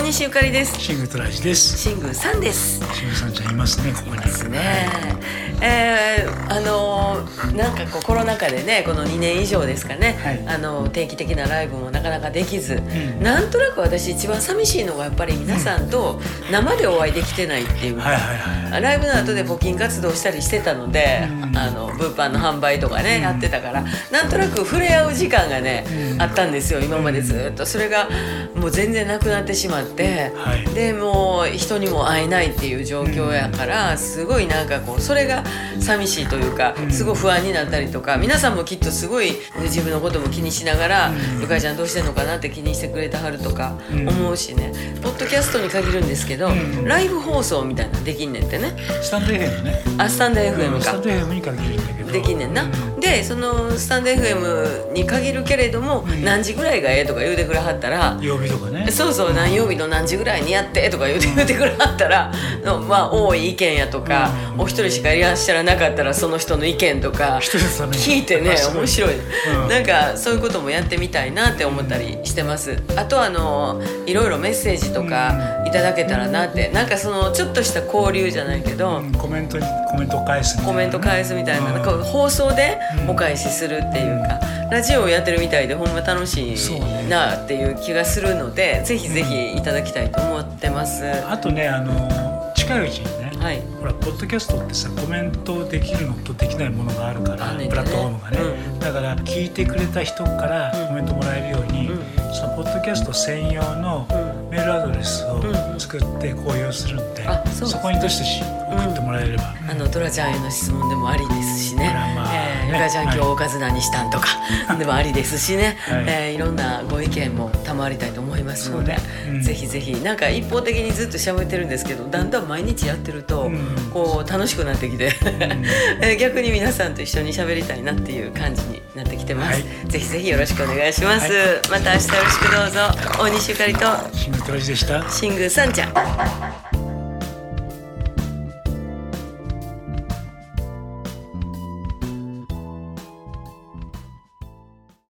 西ゆかりです。シングトラジです。シングさんです。シングさんちゃんいますねここに。ですね。えー、あのなんかこうコロナ禍でねこの2年以上ですかね、はい、あの定期的なライブもなかなかできず、うん、なんとなく私一番寂しいのがやっぱり皆さんと生でお会いできてないっていうか、ライブの後で募金活動したりしてたので、うん、あの物販の販売とかね、うん、やってたからなんとなく触れ合う時間がね、あったんですよ。今までずっと。それがもう全然なくなってしまって、はい、でもう人にも会えないっていう状況やからすごいなんかこうそれが寂しいというかすごい不安になったりとか皆さんもきっとすごい自分のことも気にしながら「ゆかりちゃんどうしてんのかな?」って気にしてくれたはるとか思うしね。ポッドキャストに限るんですけどライブ放送みたいなできんねんってね。スタンド FM ね。あスタンド FM か。スタンド FM に限るんだけど。できんねんな。でそのスタンド FM に限るけれども何時ぐらいがええとか言うてくれはったら曜日とかね。そうそう何曜日の何時ぐらいにやってとか言うて言うてくれはったらのまあ多い意見やとかお一人しかいらっしゃらなかったらその人の意見とか聞いてね面白い、うん、なんかそういうこともやってみたいなって思ったりしてます。あとあのいろいろメッセージとかいただけたらなって。なんかそのちょっとした交流じゃないけど、うん、コメントにコメント返すコメント返すみたいななん。か放送でお返しするっていうか、ラジオをやってるみたいでほんま楽しいなっていう気がするので、ぜひぜひいただきたいと思ってます。あとねあの近いうちにねはい、ほらポッドキャストってさコメントできるのとできないものがあるから、ね、プラットフォームがね、うん、だから聞いてくれた人からコメントもらえるように、うん、そのポッドキャスト専用のメールアドレスを作って公用するんで、うん、そこにどしどし送ってもらえれば、あのトラちゃんへの質問でもありですしね「まあ、えー、ゆかちゃん、今日おかず何したん?」とかでもありですしね、はい。えー、いろんなご意見も賜りたいと思いますので、ぜひぜひ。なんか一方的にずっと喋ってるんですけどだんだん毎日やってると、こう楽しくなってきて。逆に皆さんと一緒に喋りたいなっていう感じになってきてます、はい、ぜひぜひよろしくお願いします、はい、また明日よろしくどうぞ。大西ゆかりと。シングトラジでした。シングさんちゃん